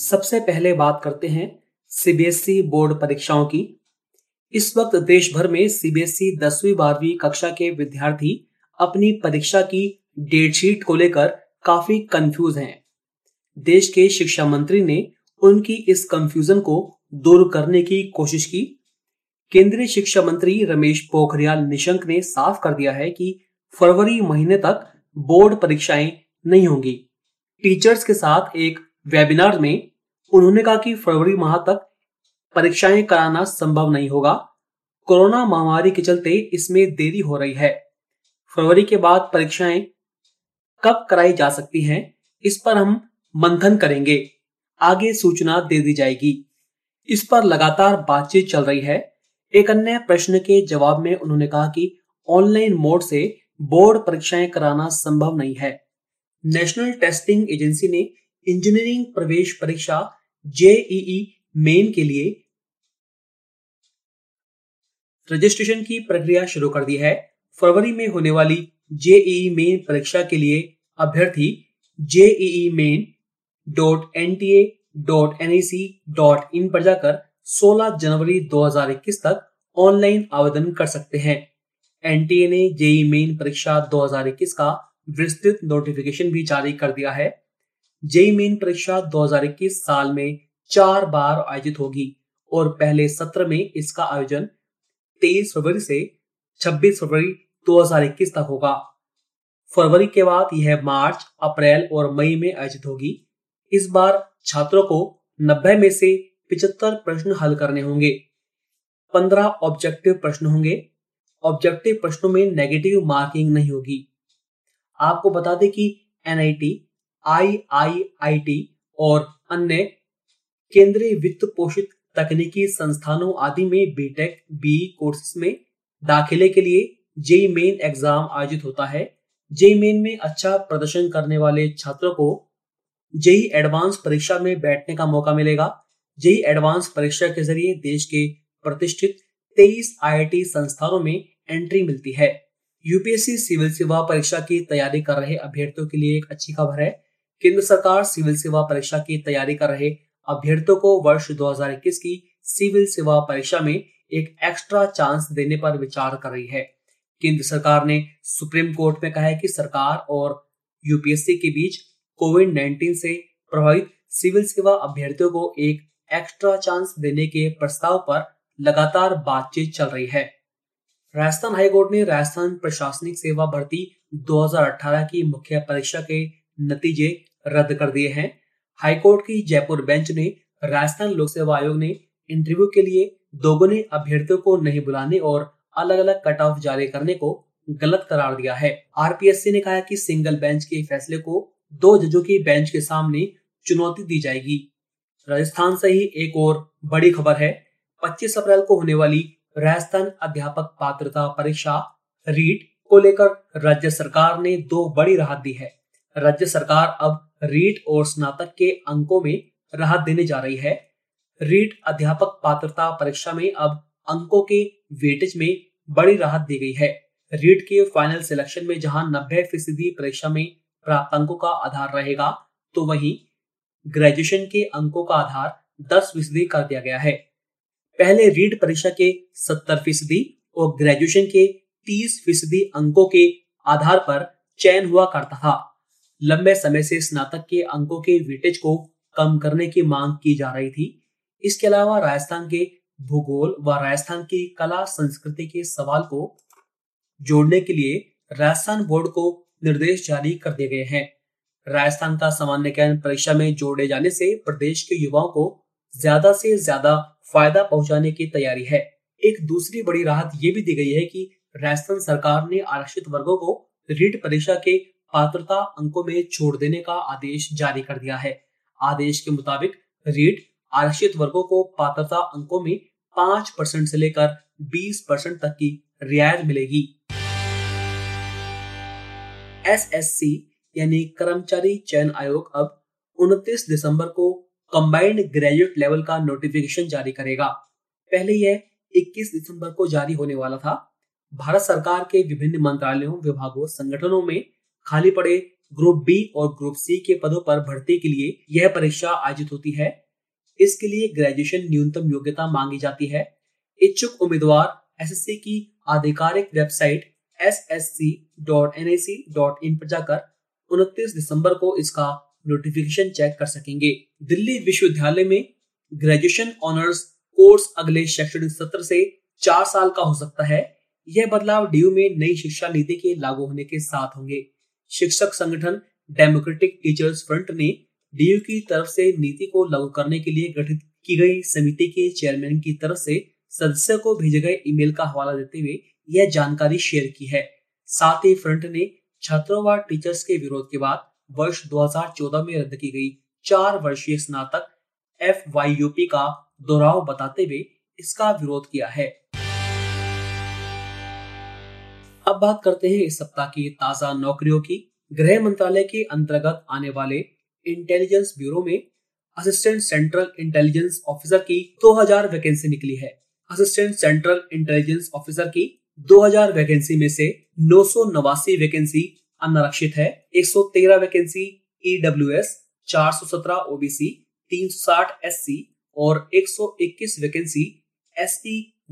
सबसे पहले बात करते हैं सीबीएसई बोर्ड परीक्षाओं की। इस वक्त देश भर में सीबीएसई दसवीं बारहवीं कक्षा के विद्यार्थी अपनी परीक्षा की डेट शीट को लेकर काफ़ी कंफ्यूज हैं। देश के शिक्षा मंत्री ने उनकी इस कंफ्यूजन को दूर करने की कोशिश की। केंद्रीय शिक्षा मंत्री रमेश पोखरियाल निशंक ने साफ़ कर दिया है कि फरवरी महीने तक बोर्ड परीक्षाएँ नहीं होंगी। टीचर्स के साथ एक वेबिनार में उन्होंने कहा कि फरवरी माह तक परीक्षाएँ कराना संभव नहीं होगा। कोरोना महामारी के चलते इसमें देरी हो रही है। फरवरी के बाद परीक्षाएँ कब कराई जा सकती हैं, इस पर हम मंथन करेंगे। आगे सूचना दे दी जाएगी। इस पर लगातार बातचीत चल रही है। एक अन्य प्रश्न के जवाब में उन्होंने कहा कि ऑनलाइन मोड से बोर्ड परीक्षाएँ कराना संभव नहीं है। नेशनल टेस्टिंग एजेंसी ने इंजीनियरिंग प्रवेश परीक्षा जेईई मेन के लिए रजिस्ट्रेशन की प्रक्रिया शुरू कर दी है। फरवरी में होने वाली जेईई मेन परीक्षा के लिए अभ्यर्थी JEE Main dot N T A dot N C dot in पर जाकर 16 जनवरी 2021 तक ऑनलाइन आवेदन कर सकते हैं। एनटीए ने जेई मेन परीक्षा 2021 का विस्तृत नोटिफिकेशन भी जारी कर दिया है। जेई मेन परीक्षा 2021 साल में चार बार आयोजित होगी और पहले सत्र में इसका आयोजन 23 फरवरी से 26 फरवरी 2021 तक होगा। फरवरी के बाद यह मार्च अप्रैल और मई में आयोजित होगी। इस बार छात्रों को 90 में से 75 प्रश्न हल करने होंगे। 15 ऑब्जेक्टिव प्रश्न होंगे। ऑब्जेक्टिव प्रश्नों में नेगेटिव मार्किंग नहीं होगी। आपको बता दें कि एनआईटी, आईआईआईटी और अन्य केंद्रीय वित्त पोषित तकनीकी संस्थानों आदि में बीटेक बी कोर्सेज में दाखिले के लिए जेई मेन एग्ज़ाम आयोजित होता है। जेई मेन में अच्छा प्रदर्शन करने वाले छात्रों को जेई एडवांस परीक्षा में बैठने का मौका मिलेगा। जेई एडवांस परीक्षा के ज़रिए देश के प्रतिष्ठित 23 आईआईटी संस्थानों में एंट्री मिलती है। यूपीएससी सिविल सेवा परीक्षा की तैयारी कर रहे अभ्यर्थियों के लिए एक अच्छी खबर है। केंद्र सरकार सिविल सेवा परीक्षा की तैयारी कर रहे अभ्यर्थियों को वर्ष 2021 की सिविल सेवा परीक्षा में एक एक्स्ट्रा चांस देने पर विचार कर रही है। केंद्र सरकार ने सुप्रीम कोर्ट में कहा है कि सरकार और यूपीएससी के बीच कोविड 19 से प्रभावित सिविल सेवा अभ्यर्थियों को एक एक्स्ट्रा चांस देने के प्रस्ताव पर लगातार बातचीत चल रही है। राजस्थान हाईकोर्ट ने राजस्थान प्रशासनिक सेवा भर्ती 2018 की मुख्य परीक्षा के नतीजे रद्द कर दिए हैं। हाईकोर्ट की जयपुर बेंच ने, राजस्थान लोक सेवा आयोग ने इंटरव्यू के लिए दोगुने अभ्यर्थियों को नहीं बुलाने और अलग अलग कट ऑफ़ जारी करने को गलत करार दिया है। आरपीएससी ने कहा कि सिंगल बेंच के फैसले को दो जजों की बेंच के सामने चुनौती दी जाएगी। राजस्थान से ही एक और बड़ी खबर है। 25 अप्रैल को होने वाली राजस्थान अध्यापक पात्रता परीक्षा, रीट को लेकर राज्य सरकार ने दो बड़ी राहत दी है। राज्य सरकार अब रीट और स्नातक के अंकों में राहत देने जा रही है। रीट अध्यापक पात्रता परीक्षा में अब अंकों के वेटेज में बड़ी राहत दी गई है। रीट के फाइनल सिलेक्शन में जहाँ नब्बे फ़ीसदी परीक्षा में प्राप्त अंकों का आधार रहेगा तो वहीं ग्रेजुएशन के अंकों का आधार दस फ़ीसदी कर दिया गया है। पहले रीट परीक्षा के सत्तर फ़ीसदी और ग्रेजुएशन के तीस फ़ीसदी अंकों के आधार पर चयन हुआ करता था। लंबे समय से स्नातक के अंकों के वेटेज को कम करने की मांग की जा रही थी। इसके अलावा राजस्थान के भूगोल व राजस्थान की कला संस्कृति के सवाल को जोड़ने के लिए राजस्थान बोर्ड को निर्देश जारी कर दिए गए हैं। राजस्थान का सामान्य ज्ञान परीक्षा में जोड़े जाने से प्रदेश के युवाओं को ज़्यादा से ज़्यादा फ़ायदा पहुँचाने की तैयारी है। एक दूसरी बड़ी राहत ये भी दी गई है कि राजस्थान सरकार ने आरक्षित वर्गों को रीट परीक्षा के पात्रता अंकों में छोड़ देने का आदेश जारी कर दिया है। आदेश के मुताबिक रीट आरक्षित वर्गों को पात्रता अंकों में पाँच परसेंट से लेकर बीस परसेंट तक की रियायत मिलेगी। एसएससी यानी कर्मचारी चयन आयोग अब 29 दिसंबर को कंबाइंड ग्रेजुएट लेवल का नोटिफिकेशन जारी करेगा। पहले यह 21 दिसंबर को जारी होने वाला था। भारत सरकार के विभिन्न मंत्रालयों, विभागों, संगठनों में खाली पड़े ग्रुप बी और ग्रुप सी के पदों पर भर्ती के लिए यह परीक्षा आयोजित होती है। इसके लिए ग्रेजुएशन न्यूनतम योग्यता मांगी जाती है। इच्छुक उम्मीदवार एसएससी की आधिकारिक website S S C dot N C dot in पर जाकर उनतीस दिसंबर को इसका नोटिफिकेशन चेक कर सकेंगे। दिल्ली विश्वविद्यालय में ग्रेजुएशन ऑनर्स कोर्स अगले शैक्षणिक सत्र से चार साल का हो सकता है। यह बदलाव डीयू में नई शिक्षा नीति के लागू होने के साथ होंगे। शिक्षक संगठन डेमोक्रेटिक टीचर्स फ्रंट ने डीयू की तरफ़ से नीति को लागू करने के लिए गठित की गई समिति के चेयरमैन की तरफ़ से सदस्य को भेजे गए ईमेल का हवाला देते हुए यह जानकारी शेयर की है। साथ ही फ्रंट ने छात्रों व टीचर्स के विरोध के बाद वर्ष 2014 में रद्द की गई चार वर्षीय स्नातक एफ़ का दोहराव बताते हुए इसका विरोध किया है। बात करते हैं इस सप्ताह की ताज़ा नौकरियों की। गृह मंत्रालय के अंतर्गत आने वाले इंटेलिजेंस ब्यूरो में असिस्टेंट सेंट्रल इंटेलिजेंस ऑफिसर की 2000 वैकेंसी निकली है। असिस्टेंट सेंट्रल इंटेलिजेंस ऑफिसर की 2000 वैकेंसी में से नौ सौ नवासी वैकेंसी अनारक्षित है। 113 वैकेंसी ईडब्ल्यू एस चार सौ सत्रह ओबीसी तीन सौ साठ एस सी और 121 वैकेंसी एस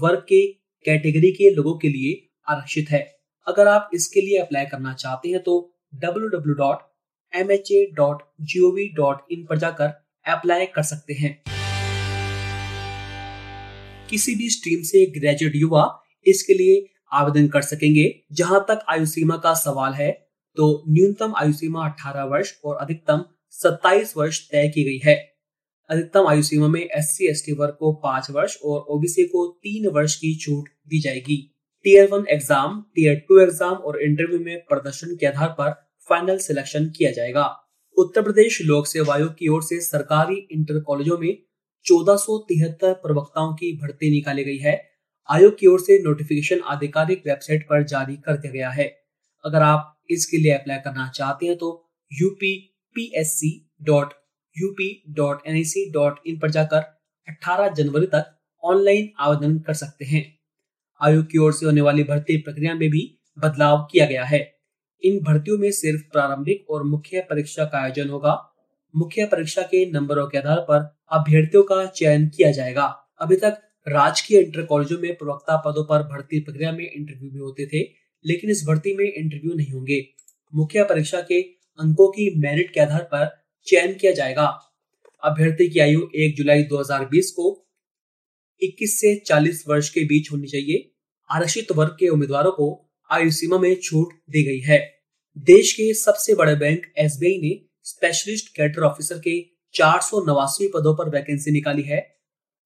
वर्ग के कैटेगरी के लोगों के लिए आरक्षित है। अगर आप इसके लिए अप्लाई करना चाहते हैं तो www.mha.gov.in पर जाकर अप्लाई कर सकते हैं। किसी भी स्ट्रीम से ग्रेजुएट युवा इसके लिए आवेदन कर सकेंगे। जहाँ तक आयु सीमा का सवाल है तो न्यूनतम आयु सीमा 18 वर्ष और अधिकतम 27 वर्ष तय की गई है। अधिकतम आयु सीमा में एस सी वर्ग को पाँच वर्ष और ओबीसी को तीन वर्ष की छूट दी जाएगी। Tier one exam tier two exam और इंटरव्यू में प्रदर्शन के आधार पर फाइनल सिलेक्शन किया जाएगा। उत्तर प्रदेश लोक सेवा आयोग की ओर से सरकारी इंटर कॉलेजों में चौदह प्रवक्ताओं की भर्ती निकाली गई है। आयोग की ओर से नोटिफिकेशन आधिकारिक वेबसाइट पर जारी कर दिया गया है। अगर आप इसके लिए अप्लाई करना चाहते हैं तो UP P S C dot UP dot N I C dot in पर जाकर 18 जनवरी तक ऑनलाइन आवेदन कर सकते हैं। आयोग की ओर से होने वाली भर्ती प्रक्रिया में भी बदलाव किया गया है। इन भर्तियों में सिर्फ़ प्रारंभिक और मुख्य परीक्षा का आयोजन होगा। मुख्य परीक्षा के नंबरों के आधार पर अभ्यर्थियों का चयन किया जाएगा। अभी तक राजकीय इंटर कॉलेजों में प्रवक्ता पदों पर भर्ती प्रक्रिया में इंटरव्यू भी होते थे, लेकिन इस भर्ती में इंटरव्यू नहीं होंगे। मुख्य परीक्षा के अंकों की मेरिट के आधार पर चयन किया जाएगा। अभ्यर्थी की आयु 1 जुलाई 2020 को 21 से 40 वर्ष के बीच होनी चाहिए। आरक्षित वर्ग के उम्मीदवारों को आयु सीमा में छूट दी गई है। देश के सबसे बड़े बैंक एसबीआई ने स्पेशलिस्ट कैडर ऑफिसर के चार पदों पर वैकेंसी निकाली है।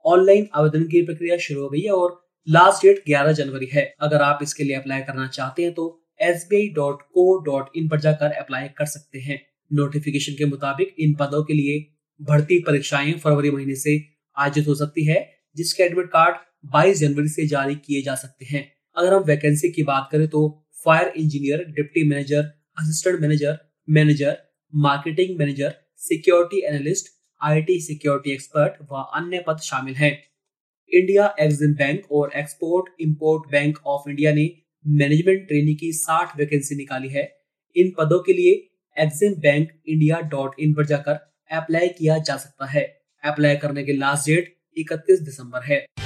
ऑनलाइन आवेदन की प्रक्रिया शुरू हो गई है और लास्ट डेट 11 जनवरी है। अगर आप इसके लिए अप्लाई करना चाहते हैं तो एस पर जाकर अप्लाई कर सकते हैं। नोटिफिकेशन के मुताबिक इन पदों के लिए भर्ती परीक्षाएँ फरवरी महीने से आयोजित हो सकती है, जिसके एडमिट कार्ड 22 जनवरी से जारी किए जा सकते हैं। अगर हम वैकेंसी की बात करें तो fire engineer, deputy manager, assistant manager manager, marketing manager, security analyst, IT security expert व अन्य पद शामिल हैं। इंडिया एक्सिम बैंक और export import bank of India ने मैनेजमेंट ट्रेनिंग की 60 वैकेंसी निकाली है। इन पदों के लिए Exim bank India dot in पर जाकर अप्लाई किया जा सकता है। अप्लाई करने के लास्ट डेट 31 दिसंबर है।